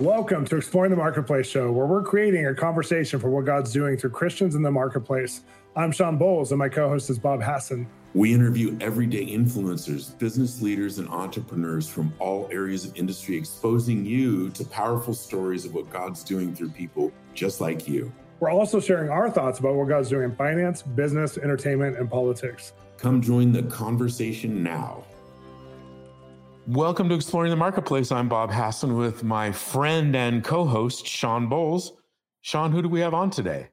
Welcome to Exploring the Marketplace show, where we're creating a conversation for what God's doing through Christians in the marketplace. I'm Shawn Bolz, and my co host is Bob Hasson. We interview everyday influencers, business leaders, and entrepreneurs from all areas of industry, exposing you to powerful stories of what God's doing through people just like you. We're also sharing our thoughts about what God's doing in finance, business, entertainment, and politics. Come join the conversation now. Welcome to Exploring the Marketplace. I'm Bob Hasson with my friend and co host, Shawn Bolz. Shawn, who do we have on today?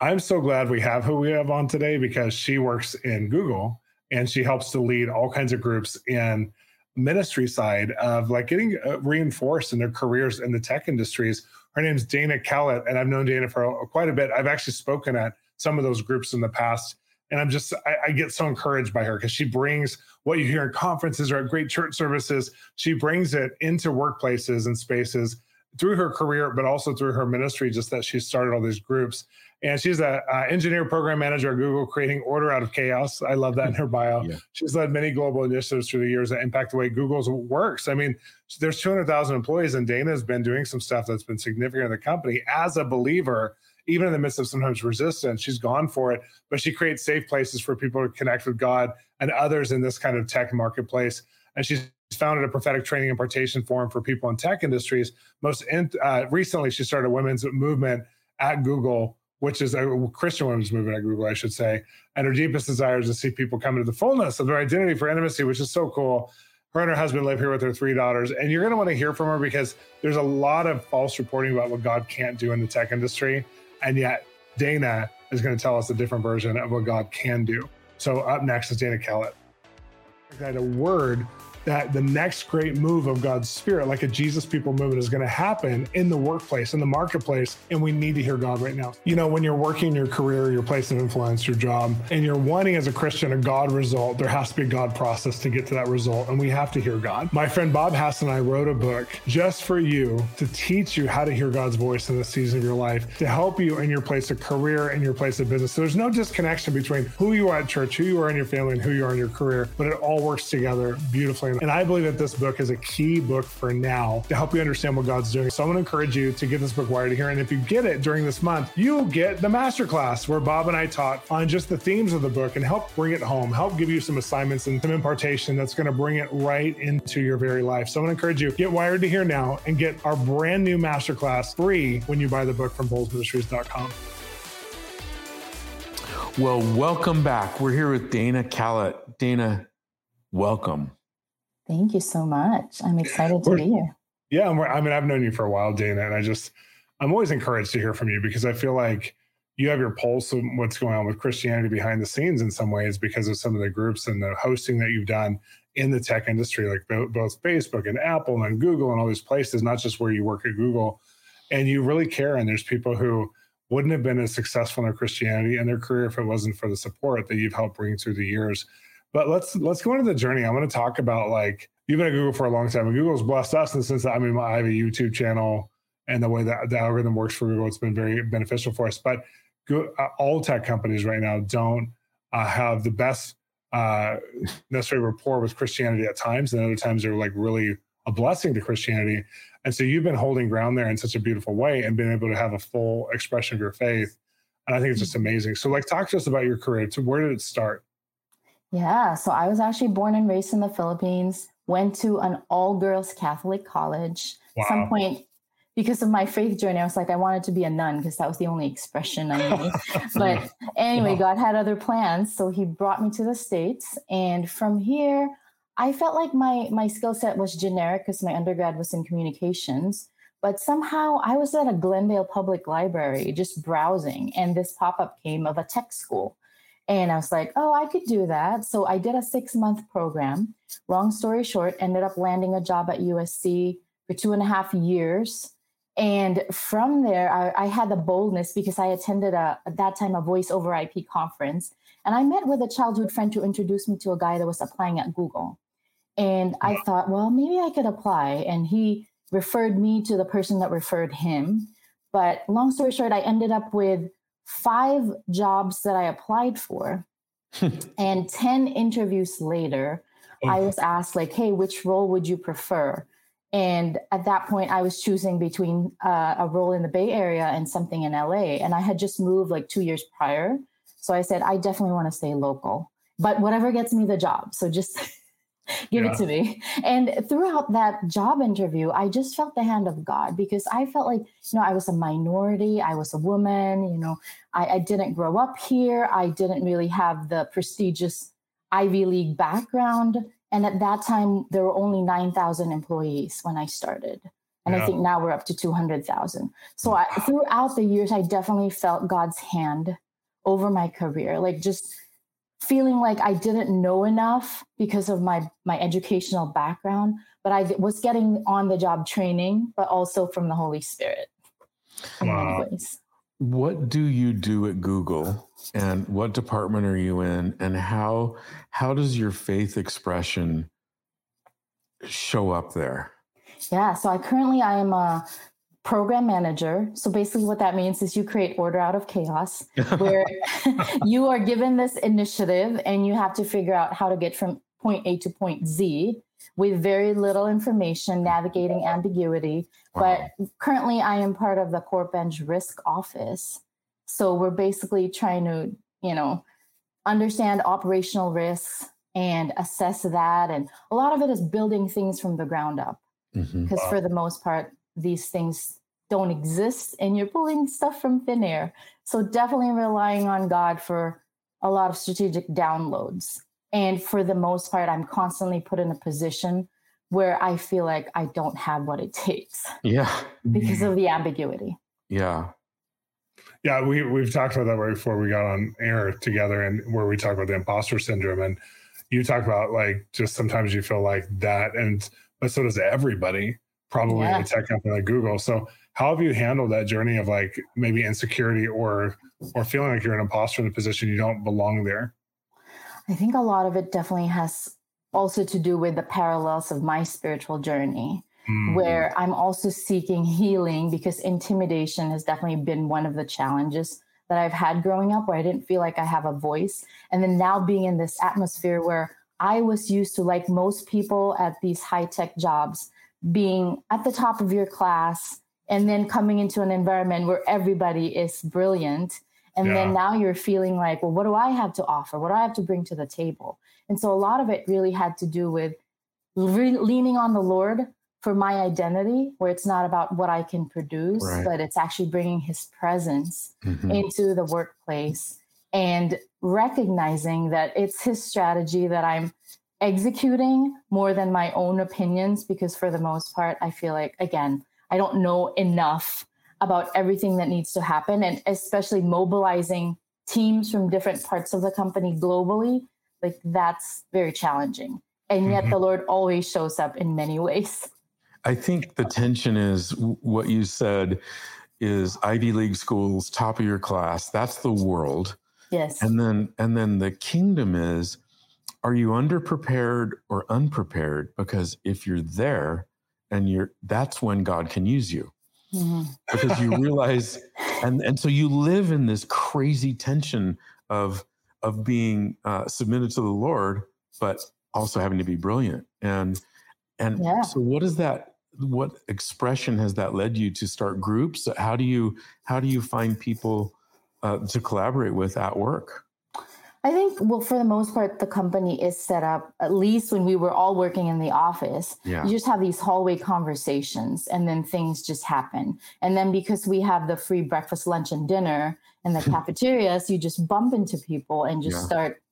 I'm so glad we have who we have on today because she works in Google and she helps to lead all kinds of groups in ministry side of like getting uh, reinforced in their careers in the tech industries. Her name's Dana Calit, and I've known Dana for quite a bit. I've actually spoken at some of those groups in the past and I'm just I, I get so encouraged by her because she brings what you hear in conferences or at great church services. She brings it into workplaces and spaces through her career, but also through her ministry. Just that she started all these groups, and she's a, engineer program manager at Google, creating order out of chaos. I love that in her bio. Yeah. She's led many global initiatives through the years that impact the way Googlers works. I mean, there's 200,000 employees, and Dana's been doing some stuff that's been significant in the company as a believer even in the midst of sometimes resistance, she's gone for it, but she creates safe places for people to connect with God and others in this kind of tech marketplace. And she's founded a prophetic training impartation forum for people in tech industries. Most in, uh, recently, she started a women's movement at Google, which is a Christian women's movement at Google, I should say. And her deepest desire is to see people come into the fullness of their identity for intimacy, which is so cool. Her and her husband live here with their three daughters. And you're going to want to hear from her because there's a lot of false reporting about what God can't do in the tech industry. And yet, Dana is going to tell us a different version of what God can do. So, up next is Dana Calit. I had a word that the next great move of God's Spirit, like a Jesus people movement, is going to happen in the workplace, in the marketplace. And we need to hear God right now. You know, when you're working your career, your place of influence, your job, and you're wanting as a Christian a God result, there has to be a God process to get to that result. And we have to hear God. My friend Bob Hasson and I wrote a book just for you to teach you how to hear God's voice in the season of your life, to help you in your place of career and your place of business. So there's no disconnection between who you are at church, who you are in your family, and who you are in your career, but it all works together beautifully and I believe that this book is a key book for now to help you understand what God's doing. So I'm going to encourage you to get this book wired here. And if you get it during this month, you'll get the masterclass where Bob and I taught on just the themes of the book and help bring it home, help give you some assignments and some impartation that's going to bring it right into your very life. So I'm going to encourage you, get Wired to Hear now and get our brand new masterclass free when you buy the book from bolzministries.com. Well, welcome back. We're here with Dana Calit. Dana, welcome. Thank you so much. I'm excited to be here. Yeah, I mean, I've known you for a while, Dana, and I just, I'm always encouraged to hear from you because I feel like you have your pulse of what's going on with Christianity behind the scenes in some ways because of some of the groups and the hosting that you've done in the tech industry, like both Facebook and Apple and Google and all these places, not just where you work at Google. And you really care. And there's people who wouldn't have been as successful in their Christianity and their career if it wasn't for the support that you've helped bring through the years. But let's let's go into the journey. I'm going to talk about like you've been at Google for a long time, and Google's blessed us in the sense that I mean I have a YouTube channel, and the way that the algorithm works for Google, it's been very beneficial for us. But go, uh, all tech companies right now don't uh, have the best uh, necessary rapport with Christianity at times, and other times they're like really a blessing to Christianity. And so you've been holding ground there in such a beautiful way and being able to have a full expression of your faith. And I think it's just amazing. So, like, talk to us about your career. So, where did it start? Yeah, so I was actually born and raised in the Philippines, went to an all girls Catholic college. Wow. some point, because of my faith journey, I was like, I wanted to be a nun because that was the only expression I knew. but anyway, God had other plans. So he brought me to the States. And from here, I felt like my, my skill set was generic because my undergrad was in communications. But somehow I was at a Glendale Public Library just browsing, and this pop up came of a tech school. And I was like, oh, I could do that. So I did a six month program. Long story short, ended up landing a job at USC for two and a half years. And from there, I, I had the boldness because I attended a, at that time a voice over IP conference. And I met with a childhood friend who introduced me to a guy that was applying at Google. And I thought, well, maybe I could apply. And he referred me to the person that referred him. But long story short, I ended up with five jobs that I applied for. and 10 interviews later, I was asked, like, hey, which role would you prefer? And at that point, I was choosing between uh, a role in the Bay Area and something in LA. And I had just moved like two years prior. So I said, I definitely want to stay local, but whatever gets me the job. So just give yeah. it to me. And throughout that job interview, I just felt the hand of God because I felt like, you know, I was a minority, I was a woman, you know, I, I didn't grow up here, I didn't really have the prestigious Ivy League background. And at that time, there were only 9,000 employees when I started. And yeah. I think now we're up to 200,000. So I, throughout the years, I definitely felt God's hand over my career, like just feeling like I didn't know enough because of my my educational background, but I was getting on the job training, but also from the Holy Spirit. Wow. What do you do at Google, and what department are you in, and how how does your faith expression show up there? Yeah, so I currently I am a program manager. So basically, what that means is you create order out of chaos, where you are given this initiative and you have to figure out how to get from point A to point Z with very little information, navigating ambiguity. Wow. But currently, I am part of the Corp Bench Risk Office. So we're basically trying to, you know, understand operational risks and assess that. And a lot of it is building things from the ground up. Because mm-hmm. wow. for the most part, these things don't exist and you're pulling stuff from thin air. So definitely relying on God for a lot of strategic downloads. And for the most part, I'm constantly put in a position where I feel like I don't have what it takes. Yeah. Because of the ambiguity. Yeah. Yeah, we we've talked about that right before we got on air together and where we talk about the imposter syndrome. And you talk about like just sometimes you feel like that and but so does everybody probably yeah. a tech company like Google. So how have you handled that journey of like maybe insecurity or or feeling like you're an imposter in a position you don't belong there? I think a lot of it definitely has also to do with the parallels of my spiritual journey. Mm. Where I'm also seeking healing because intimidation has definitely been one of the challenges that I've had growing up where I didn't feel like I have a voice. And then now being in this atmosphere where I was used to, like most people at these high tech jobs, being at the top of your class and then coming into an environment where everybody is brilliant and yeah. then now you're feeling like well what do i have to offer what do i have to bring to the table and so a lot of it really had to do with re- leaning on the lord for my identity where it's not about what i can produce right. but it's actually bringing his presence mm-hmm. into the workplace and recognizing that it's his strategy that i'm executing more than my own opinions because for the most part i feel like again i don't know enough about everything that needs to happen and especially mobilizing teams from different parts of the company globally like that's very challenging. And yet mm-hmm. the lord always shows up in many ways. I think the tension is what you said is ivy league schools top of your class that's the world. Yes. And then and then the kingdom is are you underprepared or unprepared? Because if you're there and you're, that's when God can use you. Mm-hmm. Because you realize, and, and so you live in this crazy tension of, of being uh, submitted to the Lord, but also having to be brilliant. And, and yeah. so what is that, what expression has that led you to start groups? How do you, how do you find people uh, to collaborate with at work? I think, well, for the most part, the company is set up, at least when we were all working in the office. Yeah. You just have these hallway conversations and then things just happen. And then because we have the free breakfast, lunch, and dinner in the cafeterias, you just bump into people and just yeah. start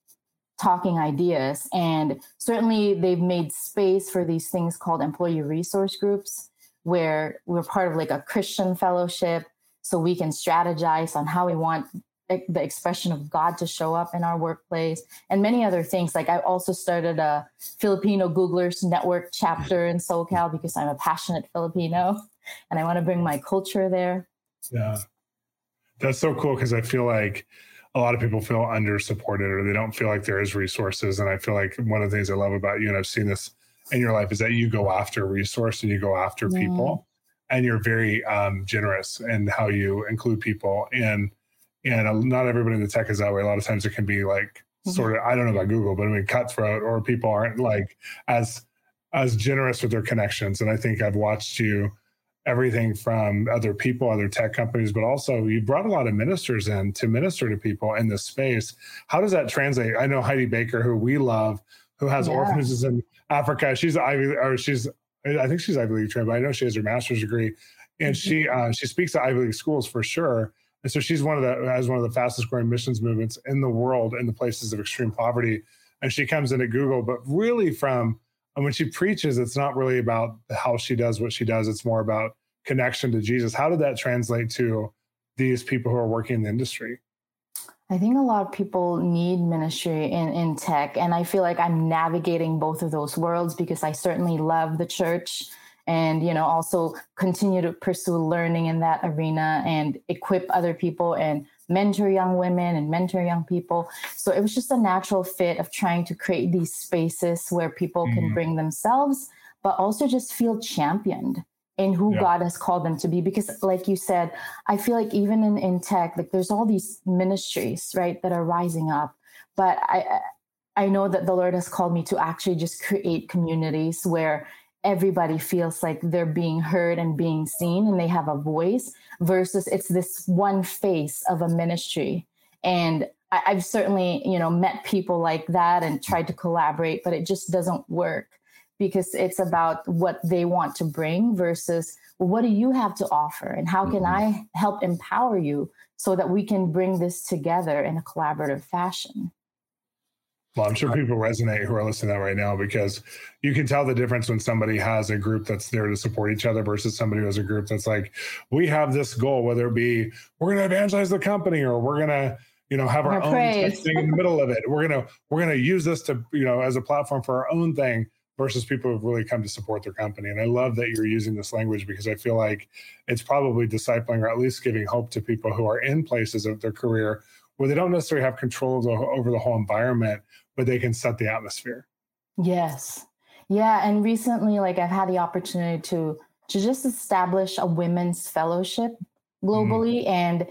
talking ideas. And certainly they've made space for these things called employee resource groups, where we're part of like a Christian fellowship. So we can strategize on how we want the expression of God to show up in our workplace and many other things. Like I also started a Filipino Googlers network chapter in SoCal because I'm a passionate Filipino and I want to bring my culture there. Yeah. That's so cool because I feel like a lot of people feel under supported or they don't feel like there is resources. And I feel like one of the things I love about you, and I've seen this in your life, is that you go after resource and you go after yeah. people and you're very um, generous in how you include people. And and not everybody in the tech is that way. A lot of times it can be like mm-hmm. sort of I don't know about Google, but I mean cutthroat or people aren't like as as generous with their connections. And I think I've watched you everything from other people, other tech companies, but also you brought a lot of ministers in to minister to people in this space. How does that translate? I know Heidi Baker, who we love, who has yeah. orphanages in Africa. She's Ivy, or she's I think she's Ivy League trained, but I know she has her master's degree, and mm-hmm. she uh, she speaks to Ivy League schools for sure. And so she's one of the has one of the fastest growing missions movements in the world in the places of extreme poverty. And she comes into Google, but really from and when she preaches, it's not really about how she does what she does. It's more about connection to Jesus. How did that translate to these people who are working in the industry? I think a lot of people need ministry in, in tech. And I feel like I'm navigating both of those worlds because I certainly love the church and you know also continue to pursue learning in that arena and equip other people and mentor young women and mentor young people. So it was just a natural fit of trying to create these spaces where people mm. can bring themselves, but also just feel championed in who yeah. God has called them to be. Because, like you said, I feel like even in, in tech, like there's all these ministries, right, that are rising up. But I I know that the Lord has called me to actually just create communities where everybody feels like they're being heard and being seen and they have a voice versus it's this one face of a ministry and I, i've certainly you know met people like that and tried to collaborate but it just doesn't work because it's about what they want to bring versus well, what do you have to offer and how can mm-hmm. i help empower you so that we can bring this together in a collaborative fashion well, I'm sure uh, people resonate who are listening to that right now because you can tell the difference when somebody has a group that's there to support each other versus somebody who has a group that's like, we have this goal, whether it be we're going to evangelize the company or we're going to, you know, have our own thing in the middle of it. We're gonna we're gonna use this to, you know, as a platform for our own thing versus people who've really come to support their company. And I love that you're using this language because I feel like it's probably discipling or at least giving hope to people who are in places of their career where they don't necessarily have control over the whole environment, but they can set the atmosphere. Yes. Yeah. And recently, like I've had the opportunity to to just establish a women's fellowship globally. Mm. And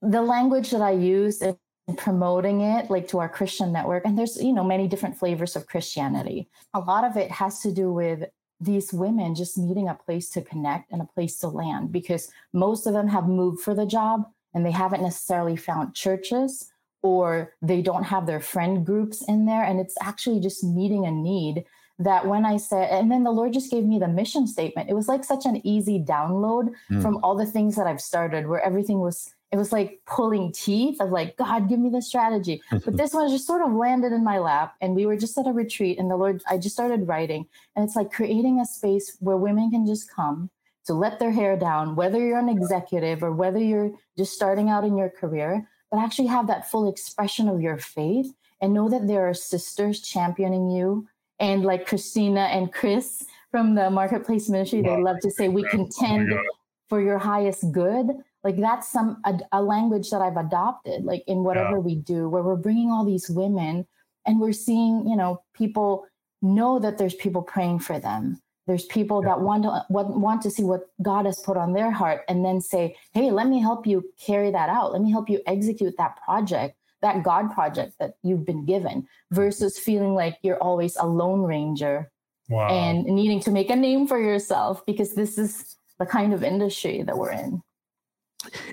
the language that I use in promoting it, like to our Christian network, and there's, you know, many different flavors of Christianity. A lot of it has to do with these women just needing a place to connect and a place to land because most of them have moved for the job and they haven't necessarily found churches or they don't have their friend groups in there. And it's actually just meeting a need that when I said, and then the Lord just gave me the mission statement. It was like such an easy download mm. from all the things that I've started where everything was, it was like pulling teeth of like, God, give me the strategy. but this one just sort of landed in my lap. And we were just at a retreat and the Lord, I just started writing. And it's like creating a space where women can just come to let their hair down, whether you're an executive or whether you're just starting out in your career, but actually have that full expression of your faith and know that there are sisters championing you. And like Christina and Chris from the Marketplace Ministry, they love to say, we contend oh for your highest good. Like that's some a, a language that I've adopted, like in whatever yeah. we do, where we're bringing all these women and we're seeing, you know, people know that there's people praying for them there's people that want to want, want to see what God has put on their heart and then say, "Hey, let me help you carry that out. Let me help you execute that project, that God project that you've been given." Versus feeling like you're always a lone ranger wow. and needing to make a name for yourself because this is the kind of industry that we're in.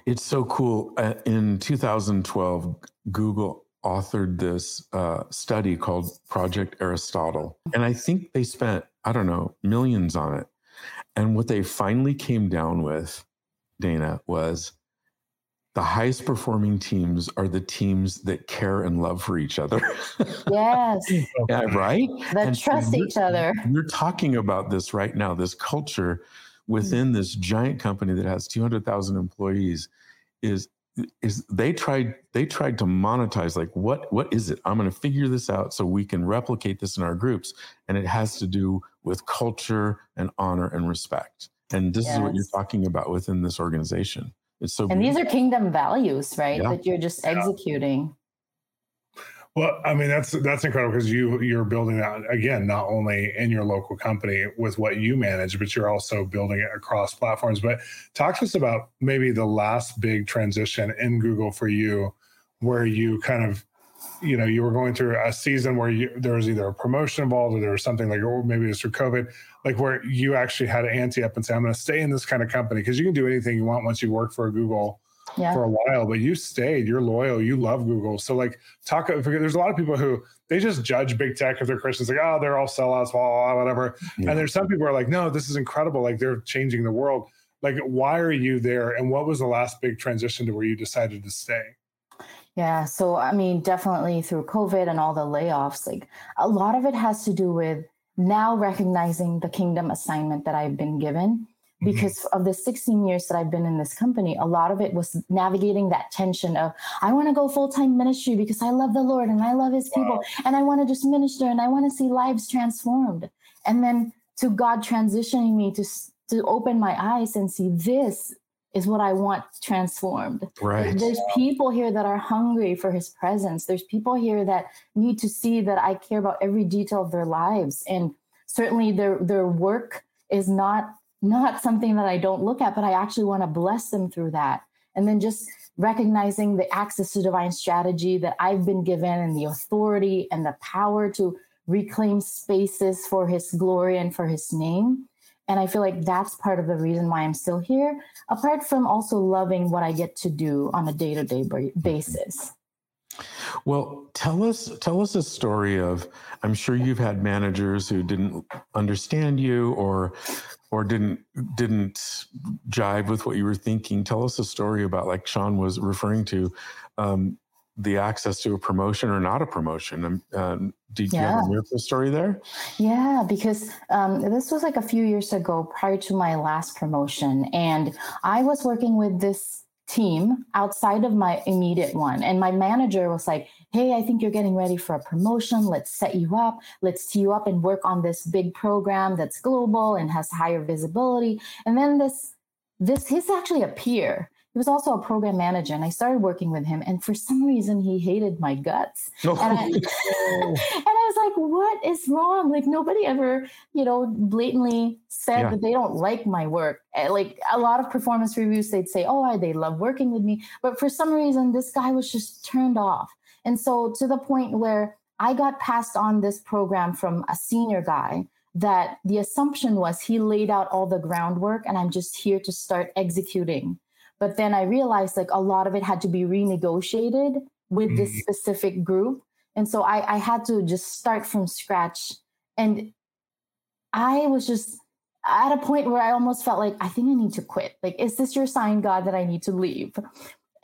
It's so cool. Uh, in 2012, Google authored this uh, study called Project Aristotle. And I think they spent, I don't know, millions on it. And what they finally came down with, Dana, was the highest performing teams are the teams that care and love for each other. Yes. yeah, right? That and trust so each other. We're talking about this right now, this culture within mm-hmm. this giant company that has 200,000 employees is is they tried they tried to monetize like what what is it i'm going to figure this out so we can replicate this in our groups and it has to do with culture and honor and respect and this yes. is what you're talking about within this organization it's so and beautiful. these are kingdom values right yeah. that you're just executing well, I mean that's that's incredible because you you're building that again not only in your local company with what you manage, but you're also building it across platforms. But talk to us about maybe the last big transition in Google for you, where you kind of you know you were going through a season where you, there was either a promotion involved or there was something like or maybe it was through covid like where you actually had to ante up and say i'm going to stay in this kind of company because you can do anything you want once you work for google yeah. for a while but you stayed you're loyal you love google so like talk there's a lot of people who they just judge big tech if they're christians like oh they're all sellouts blah, blah, blah whatever yeah. and there's some people are like no this is incredible like they're changing the world like why are you there and what was the last big transition to where you decided to stay yeah. So, I mean, definitely through COVID and all the layoffs, like a lot of it has to do with now recognizing the kingdom assignment that I've been given. Mm-hmm. Because mm-hmm. of the 16 years that I've been in this company, a lot of it was navigating that tension of, I want to go full time ministry because I love the Lord and I love his wow. people and I want to just minister and I want to see lives transformed. And then to God transitioning me to, to open my eyes and see this is what I want transformed. Right. There's people here that are hungry for his presence. There's people here that need to see that I care about every detail of their lives. And certainly their their work is not not something that I don't look at, but I actually want to bless them through that. And then just recognizing the access to divine strategy that I've been given and the authority and the power to reclaim spaces for his glory and for his name and I feel like that's part of the reason why I'm still here, apart from also loving what I get to do on a day to day basis. Well, tell us tell us a story of I'm sure you've had managers who didn't understand you or or didn't didn't jive with what you were thinking. Tell us a story about like Shawn was referring to um, the access to a promotion or not a promotion. Um, um do you have a miracle story there? Yeah, because um, this was like a few years ago prior to my last promotion. And I was working with this team outside of my immediate one. And my manager was like, Hey, I think you're getting ready for a promotion. Let's set you up. Let's tee you up and work on this big program that's global and has higher visibility. And then this, this, he's actually a peer he was also a program manager and i started working with him and for some reason he hated my guts oh. and, I, and i was like what is wrong like nobody ever you know blatantly said yeah. that they don't like my work eh, like a lot of performance reviews they'd say oh I, they love working with me but for some reason this guy was just turned off and so to the point where i got passed on this program from a senior guy that the assumption was he laid out all the groundwork and i'm just here to start executing but then I realized like a lot of it had to be renegotiated with mm. this specific group. And so I, I had to just start from scratch. And I was just at a point where I almost felt like, I think I need to quit. Like, is this your sign, God, that I need to leave?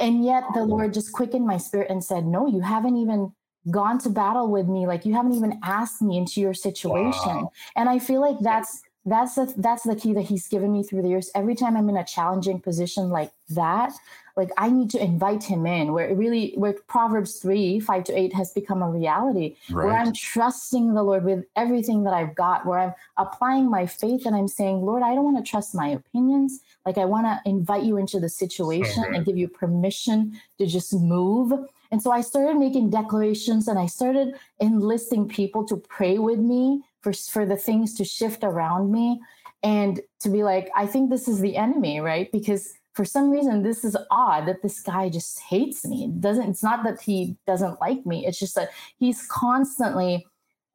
And yet the Lord just quickened my spirit and said, No, you haven't even gone to battle with me. Like, you haven't even asked me into your situation. Wow. And I feel like that's that's the that's the key that he's given me through the years. Every time i'm in a challenging position like that like i need to invite him in where it really where proverbs 3 5 to 8 has become a reality right. where i'm trusting the lord with everything that i've got where i'm applying my faith and i'm saying lord i don't want to trust my opinions. Like i want to invite you into the situation and give you permission to just move. And so i started making declarations and i started enlisting people to pray with me for for the things to shift around me and to be like i think this is the enemy right? Because for some reason this is odd that this guy just hates me. It doesn't it's not that he doesn't like me. It's just that he's constantly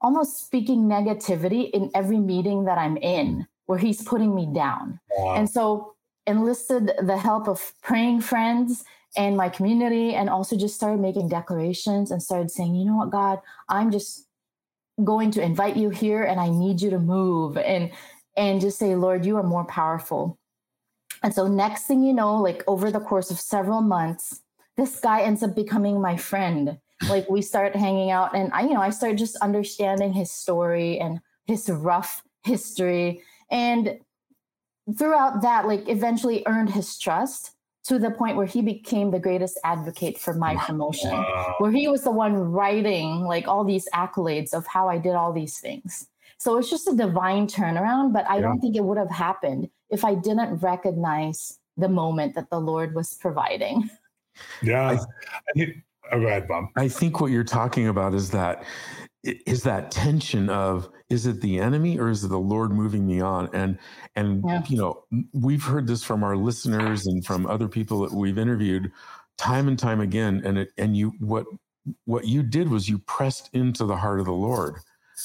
almost speaking negativity in every meeting that i'm in where he's putting me down. Wow. and so enlisted the help of praying friends and my community and also just started making declarations and started saying you know what god? I'm just going to invite you here and I need you to move and and just say, Lord, you are more powerful. And so next thing you know, like over the course of several months, this guy ends up becoming my friend. Like we start hanging out and I, you know, I start just understanding his story and his rough history. And throughout that, like eventually earned his trust to the point where he became the greatest advocate for my promotion, wow. where he was the one writing like all these accolades of how I did all these things. So it's just a divine turnaround, but I yeah. don't think it would have happened if I didn't recognize the moment that the Lord was providing. Yeah. I, oh, go ahead, Bob. I think what you're talking about is that is that tension of is it the enemy or is it the lord moving me on and and yeah. you know we've heard this from our listeners and from other people that we've interviewed time and time again and it and you what what you did was you pressed into the heart of the Lord.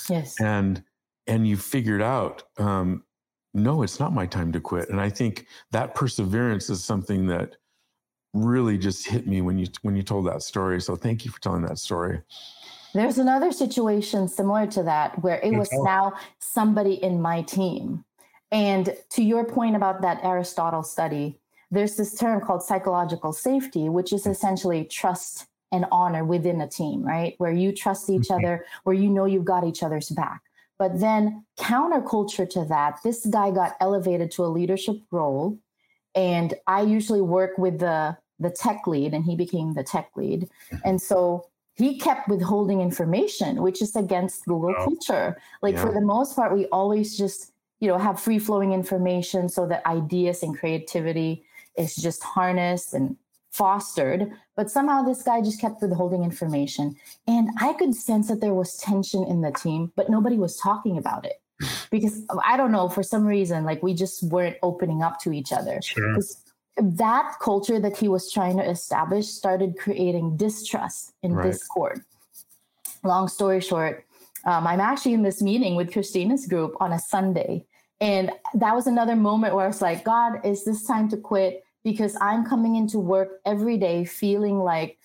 Yes. And and you figured out um, no, it's not my time to quit. And I think that perseverance is something that really just hit me when you when you told that story. So thank you for telling that story. There's another situation similar to that where it was now somebody in my team. And to your point about that Aristotle study, there's this term called psychological safety, which is essentially trust and honor within a team, right? Where you trust each mm-hmm. other, where you know you've got each other's back. But then, counterculture to that, this guy got elevated to a leadership role. And I usually work with the, the tech lead, and he became the tech lead. Mm-hmm. And so he kept withholding information, which is against Google oh. culture. Like, yeah. for the most part, we always just you know have free flowing information so that ideas and creativity is just harnessed and fostered but somehow this guy just kept withholding information and i could sense that there was tension in the team but nobody was talking about it because i don't know for some reason like we just weren't opening up to each other sure. That culture that he was trying to establish started creating distrust in right. discord long story short um, i'm actually in this meeting with christina's group on a sunday and that was another moment where i was like god is this time to quit because I'm coming into work every day feeling like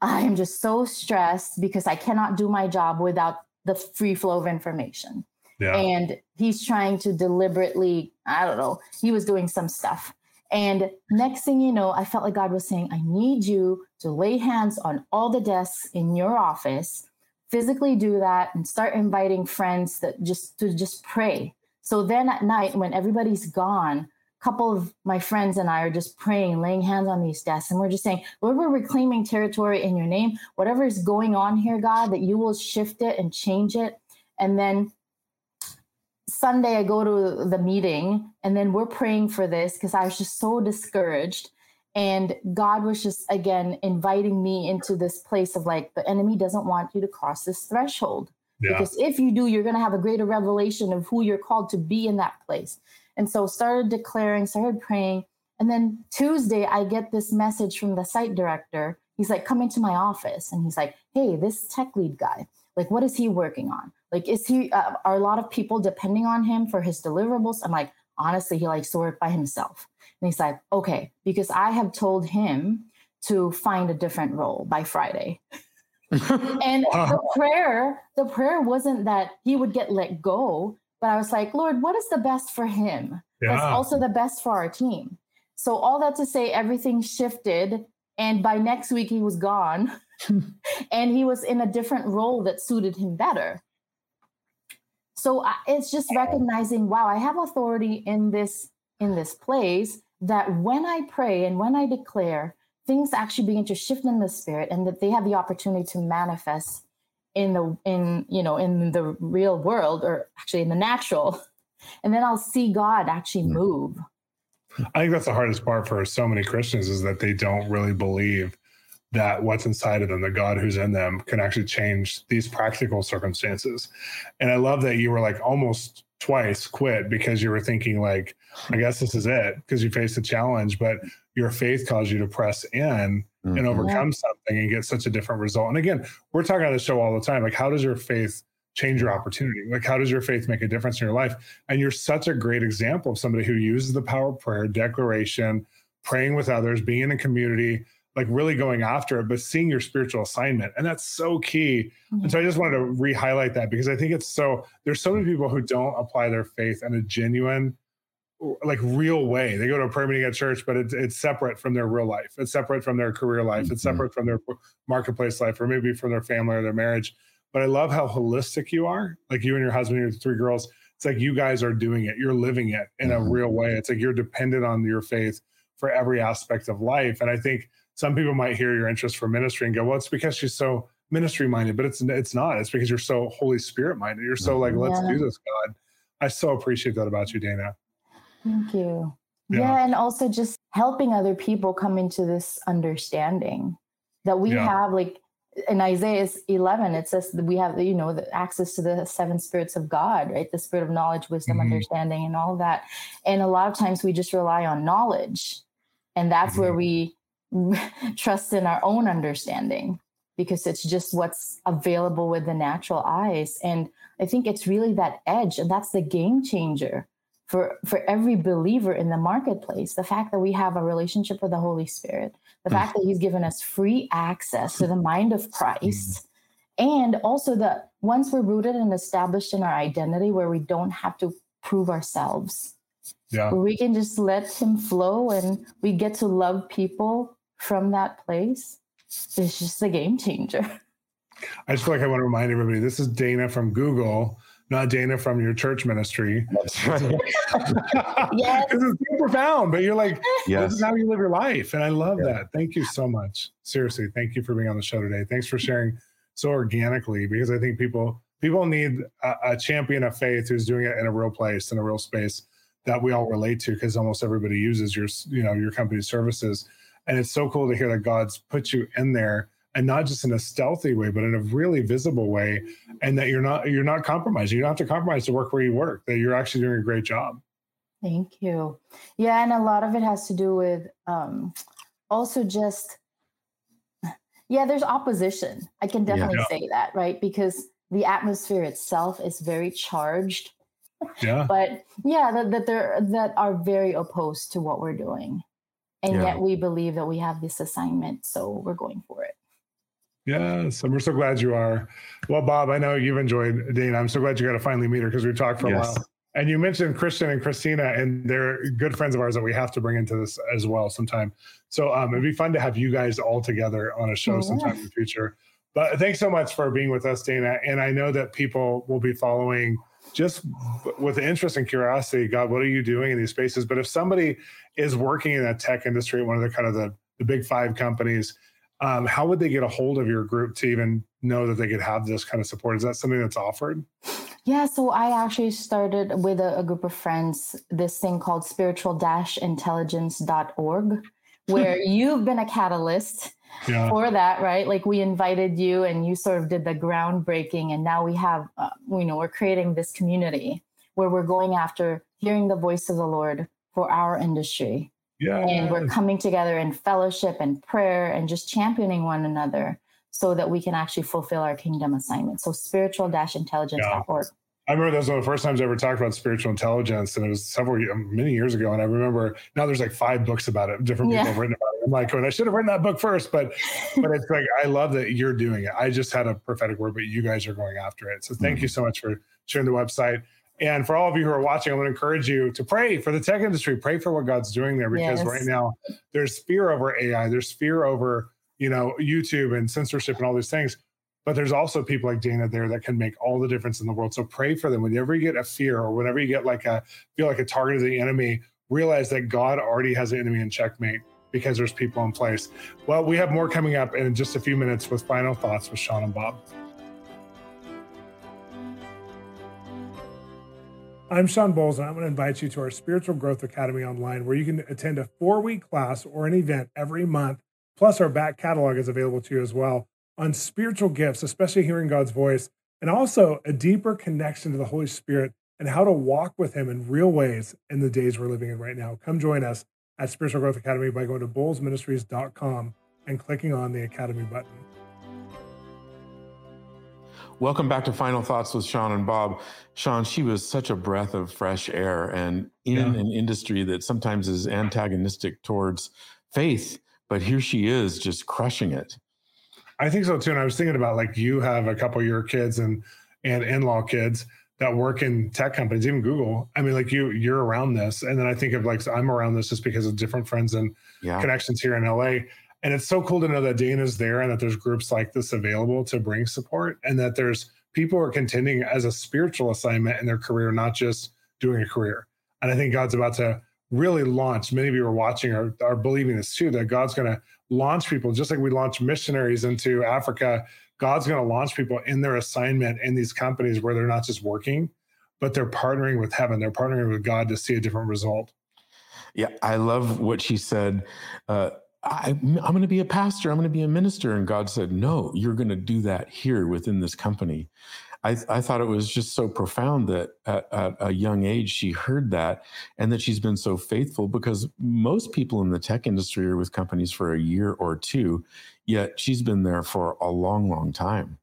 I'm just so stressed because I cannot do my job without the free flow of information. Yeah. And he's trying to deliberately, I don't know, he was doing some stuff. And next thing you know, I felt like God was saying, I need you to lay hands on all the desks in your office, physically do that, and start inviting friends that just to just pray. So then at night, when everybody's gone, a couple of my friends and I are just praying, laying hands on these desks, and we're just saying, Lord, we're reclaiming territory in your name. Whatever is going on here, God, that you will shift it and change it. And then Sunday, I go to the meeting, and then we're praying for this because I was just so discouraged. And God was just, again, inviting me into this place of like, the enemy doesn't want you to cross this threshold. Yeah. Because if you do, you're going to have a greater revelation of who you're called to be in that place. And so started declaring, started praying. And then Tuesday, I get this message from the site director. He's like, come into my office. And he's like, hey, this tech lead guy, like, what is he working on? Like, is he, uh, are a lot of people depending on him for his deliverables? I'm like, honestly, he likes to work by himself. And he's like, okay, because I have told him to find a different role by Friday. and the prayer, the prayer wasn't that he would get let go. But I was like, Lord, what is the best for him? Yeah. That's also the best for our team. So all that to say, everything shifted. And by next week, he was gone. and he was in a different role that suited him better. So it's just recognizing, wow, I have authority in this in this place that when I pray and when I declare, things actually begin to shift in the spirit and that they have the opportunity to manifest in the in you know in the real world or actually in the natural. And then i'll see god actually move. I think that's the hardest part for so many christians is that they don't really believe that what's inside of them the god who's in them can actually change these practical circumstances and i love that you were like almost twice quit because you were thinking like i guess this is it because you faced a challenge but your faith caused you to press in mm-hmm. and overcome something and get such a different result. And again, we're talking on the show all the time. Like, how does your faith change your opportunity? Like, how does your faith make a difference in your life? And you're such a great example of somebody who uses the power of prayer, declaration, praying with others, being in a community, like really going after it, but seeing your spiritual assignment. And that's so key. Mm-hmm. And so I just wanted to re highlight that because I think it's so, there's so many people who don't apply their faith in a genuine, like real way. They go to a prayer meeting at church, but it's it's separate from their real life. It's separate from their career life. It's mm-hmm. separate from their marketplace life, or maybe from their family or their marriage. But I love how holistic you are. Like you and your husband, your three girls. It's like you guys are doing it. You're living it in mm-hmm. a real way. It's like you're dependent on your faith for every aspect of life. And I think some people might hear your interest for ministry and go, "Well, it's because she's so ministry minded," but it's it's not. It's because you're so Holy Spirit minded. You're so like, "Let's yeah. do this, God." I so appreciate that about you, Dana. Thank you. Yeah. yeah. and also just helping other people come into this understanding that we yeah. have like in Isaiah 11 it says that we have you know the access to the seven spirits of God, right? The spirit of knowledge, wisdom, mm-hmm. understanding and all of that. And a lot of times we just rely on knowledge. And that's mm-hmm. where we trust in our own understanding. because it's just what's available with the natural eyes. And I think it's really that edge, and that's the game changer for for every believer in the marketplace the fact that we have a relationship with the holy spirit the fact that he's given us free access to the mind of christ and also that once we're rooted and established in our identity where we don't have to prove ourselves yeah we can just let him flow and we get to love people from that place it's just a game changer i just feel like i want to remind everybody this is dana from google not Dana from your church ministry. That's right. yes. This is so profound, but you're like, yes. this is how you live your life. And I love yeah. that. Thank you so much. Seriously, thank you for being on the show today. Thanks for sharing so organically because I think people people need a, a champion of faith who's doing it in a real place, in a real space that we all relate to because almost everybody uses your, you know, your company's services. And it's so cool to hear that God's put you in there and not just in a stealthy way but in a really visible way and that you're not you're not compromising you don't have to compromise to work where you work that you're actually doing a great job. Thank you. Yeah and a lot of it has to do with um also just yeah there's opposition. I can definitely yeah. say that right? Because the atmosphere itself is very charged. Yeah. But yeah that, that they're that are very opposed to what we're doing and yeah. yet we believe that we have this assignment so we're going for it Yes, and we're so glad you are. Well, Bob, I know you've enjoyed Dana. I'm so glad you got to finally meet her because we talked for a yes. while. And you mentioned Christian and Christina, and they're good friends of ours that we have to bring into this as well sometime. So um, it'd be fun to have you guys all together on a show sometime in the future. But thanks so much for being with us, Dana. And I know that people will be following just with interest and curiosity. God, what are you doing in these spaces? But if somebody is working in that tech industry, one of the kind of the, the big five companies, um, how would they get a hold of your group to even know that they could have this kind of support? Is that something that's offered? Yeah, so I actually started with a, a group of friends this thing called spiritual intelligence.org, where you've been a catalyst yeah. for that, right? Like we invited you and you sort of did the groundbreaking, and now we have, uh, you know, we're creating this community where we're going after hearing the voice of the Lord for our industry. Yeah. And we're coming together in fellowship and prayer and just championing one another so that we can actually fulfill our kingdom assignment. So spiritual intelligence.org. Yeah. I remember that was one of the first times I ever talked about spiritual intelligence, and it was several many years ago. And I remember now there's like five books about it. Different people yeah. have written about it. I'm like, oh, I should have written that book first, but but it's like I love that you're doing it. I just had a prophetic word, but you guys are going after it. So thank mm-hmm. you so much for sharing the website. And for all of you who are watching, I want to encourage you to pray for the tech industry. Pray for what God's doing there because yes. right now there's fear over AI, there's fear over, you know, YouTube and censorship and all these things. But there's also people like Dana there that can make all the difference in the world. So pray for them. Whenever you get a fear or whenever you get like a feel like a target of the enemy, realize that God already has an enemy in checkmate because there's people in place. Well, we have more coming up in just a few minutes with final thoughts with Shawn and Bob. I'm Shawn Bolz, and I'm going to invite you to our Spiritual Growth Academy online, where you can attend a four week class or an event every month. Plus, our back catalog is available to you as well on spiritual gifts, especially hearing God's voice, and also a deeper connection to the Holy Spirit and how to walk with Him in real ways in the days we're living in right now. Come join us at Spiritual Growth Academy by going to bolzministries.com and clicking on the Academy button. Welcome back to Final Thoughts with Shawn and Bob. Shawn, she was such a breath of fresh air and in yeah. an industry that sometimes is antagonistic towards faith, but here she is just crushing it. I think so too. And I was thinking about like you have a couple of your kids and and in-law kids that work in tech companies, even Google. I mean, like you, you're around this. And then I think of like I'm around this just because of different friends and yeah. connections here in LA. And it's so cool to know that Dana's there and that there's groups like this available to bring support and that there's people who are contending as a spiritual assignment in their career, not just doing a career. And I think God's about to really launch. Many of you are watching are, are believing this too, that God's going to launch people, just like we launch missionaries into Africa. God's going to launch people in their assignment in these companies where they're not just working, but they're partnering with heaven. They're partnering with God to see a different result. Yeah, I love what she said. Uh, I, am going to be a pastor. I'm going to be a minister. And God said, No, you're going to do that here within this company. I, I thought it was just so profound that at, at, a young age she heard that and that she's been so faithful because most people in the tech industry are with companies for a year or two, yet she's been there for a long, long time.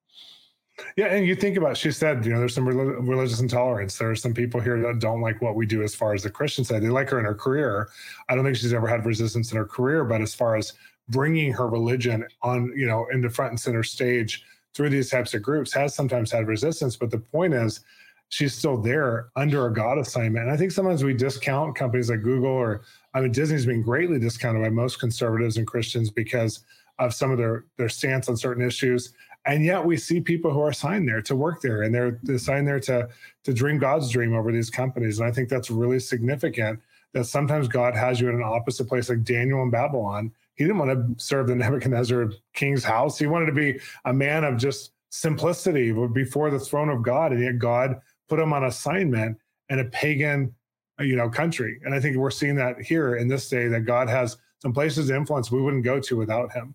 Yeah, and you think about, she said, you know, there's some religious intolerance. There are some people here that don't like what we do as far as the Christian side. They like her in her career. I don't think she's ever had resistance in her career, but as far as bringing her religion on, you know, in the front and center stage through these types of groups has sometimes had resistance. But the point is, she's still there under a God assignment. And I think sometimes we discount companies like Google or, I mean, Disney's been greatly discounted by most conservatives and Christians because of some of their their stance on certain issues and yet we see people who are assigned there to work there and they're assigned there to to dream god's dream over these companies and i think that's really significant that sometimes god has you in an opposite place like daniel in babylon he didn't want to serve the nebuchadnezzar king's house he wanted to be a man of just simplicity before the throne of god and yet god put him on assignment in a pagan uh, you know country and i think we're seeing that here in this day that god has some places of influence we wouldn't go to without him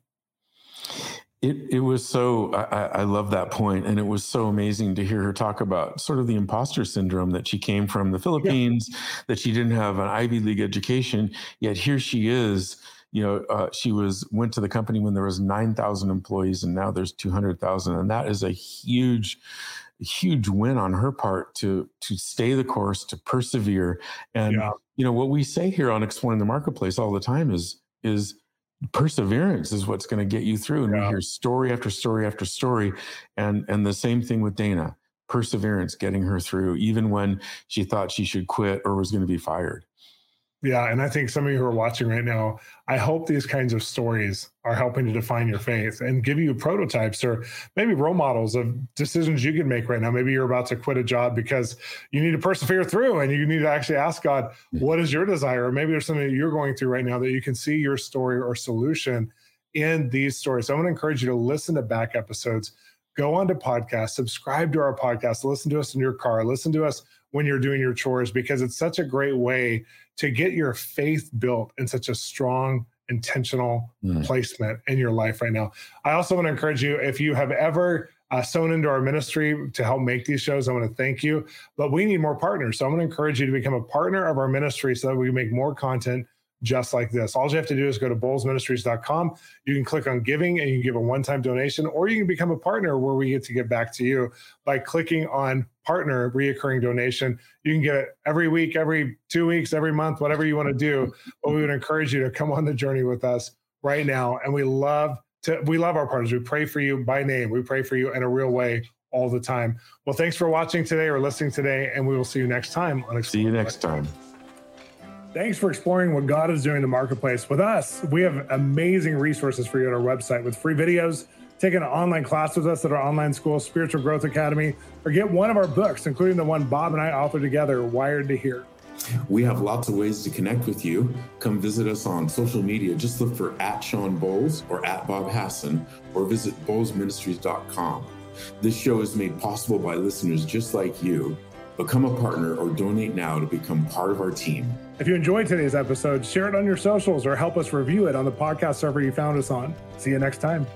it it was so I, I love that point, and it was so amazing to hear her talk about sort of the imposter syndrome that she came from the Philippines, yeah. that she didn't have an Ivy League education, yet here she is. You know, uh, she was went to the company when there was nine thousand employees, and now there's two hundred thousand, and that is a huge huge win on her part to to stay the course to persevere. And yeah. you know what we say here on exploring the marketplace all the time is is perseverance is what's going to get you through. And yeah. we hear story after story after story. And and the same thing with dana perseverance getting her through even when she thought she should quit or was going to be fired yeah, and I think some of you who are watching right now, I hope these kinds of stories are helping to define your faith and give you prototypes or maybe role models of decisions you can make right now. Maybe you're about to quit a job because you need to persevere through and you need to actually ask God, hmm. what is your desire? Or maybe there's something that you're going through right now that you can see your story or solution in these stories. So I'm going to encourage you to listen to back episodes, go on to podcasts, subscribe to our podcast, listen to us in your car, listen to us when you're doing your chores because it's such a great way to get your faith built in such a strong intentional mm. placement in your life right now. I also want to encourage you if you have ever uh, sown into our ministry to help make these shows, I want to thank you. But we need more partners. So I'm going to encourage you to become a partner of our ministry so that we can make more content just like this. All you have to do is go to bolzministries.com. You can click on giving and you can give a one time donation, or you can become a partner where we get to give back to you by clicking on partner reoccurring donation. You can get it every week, every two weeks, every month, whatever you want to do. But we would encourage you to come on the journey with us right now. And we love to, we love our partners. We pray for you by name. We pray for you in a real way all the time. Well, thanks for watching today or listening today, and we will see you next time on See you next time. Thanks for exploring what God is doing in the marketplace. With us, we have amazing resources for you at our website with free videos, take an online class with us at our online school, Spiritual Growth Academy, or get one of our books, including the one Bob and I authored together, Wired to Hear. We have lots of ways to connect with you. Come visit us on social media. Just look for at Shawn Bolz or at Bob Hasson or visit bolzministries.com. This show is made possible by listeners just like you. Become a partner or donate now to become part of our team. If you enjoyed today's episode, share it on your socials or help us review it on the podcast server you found us on. See you next time.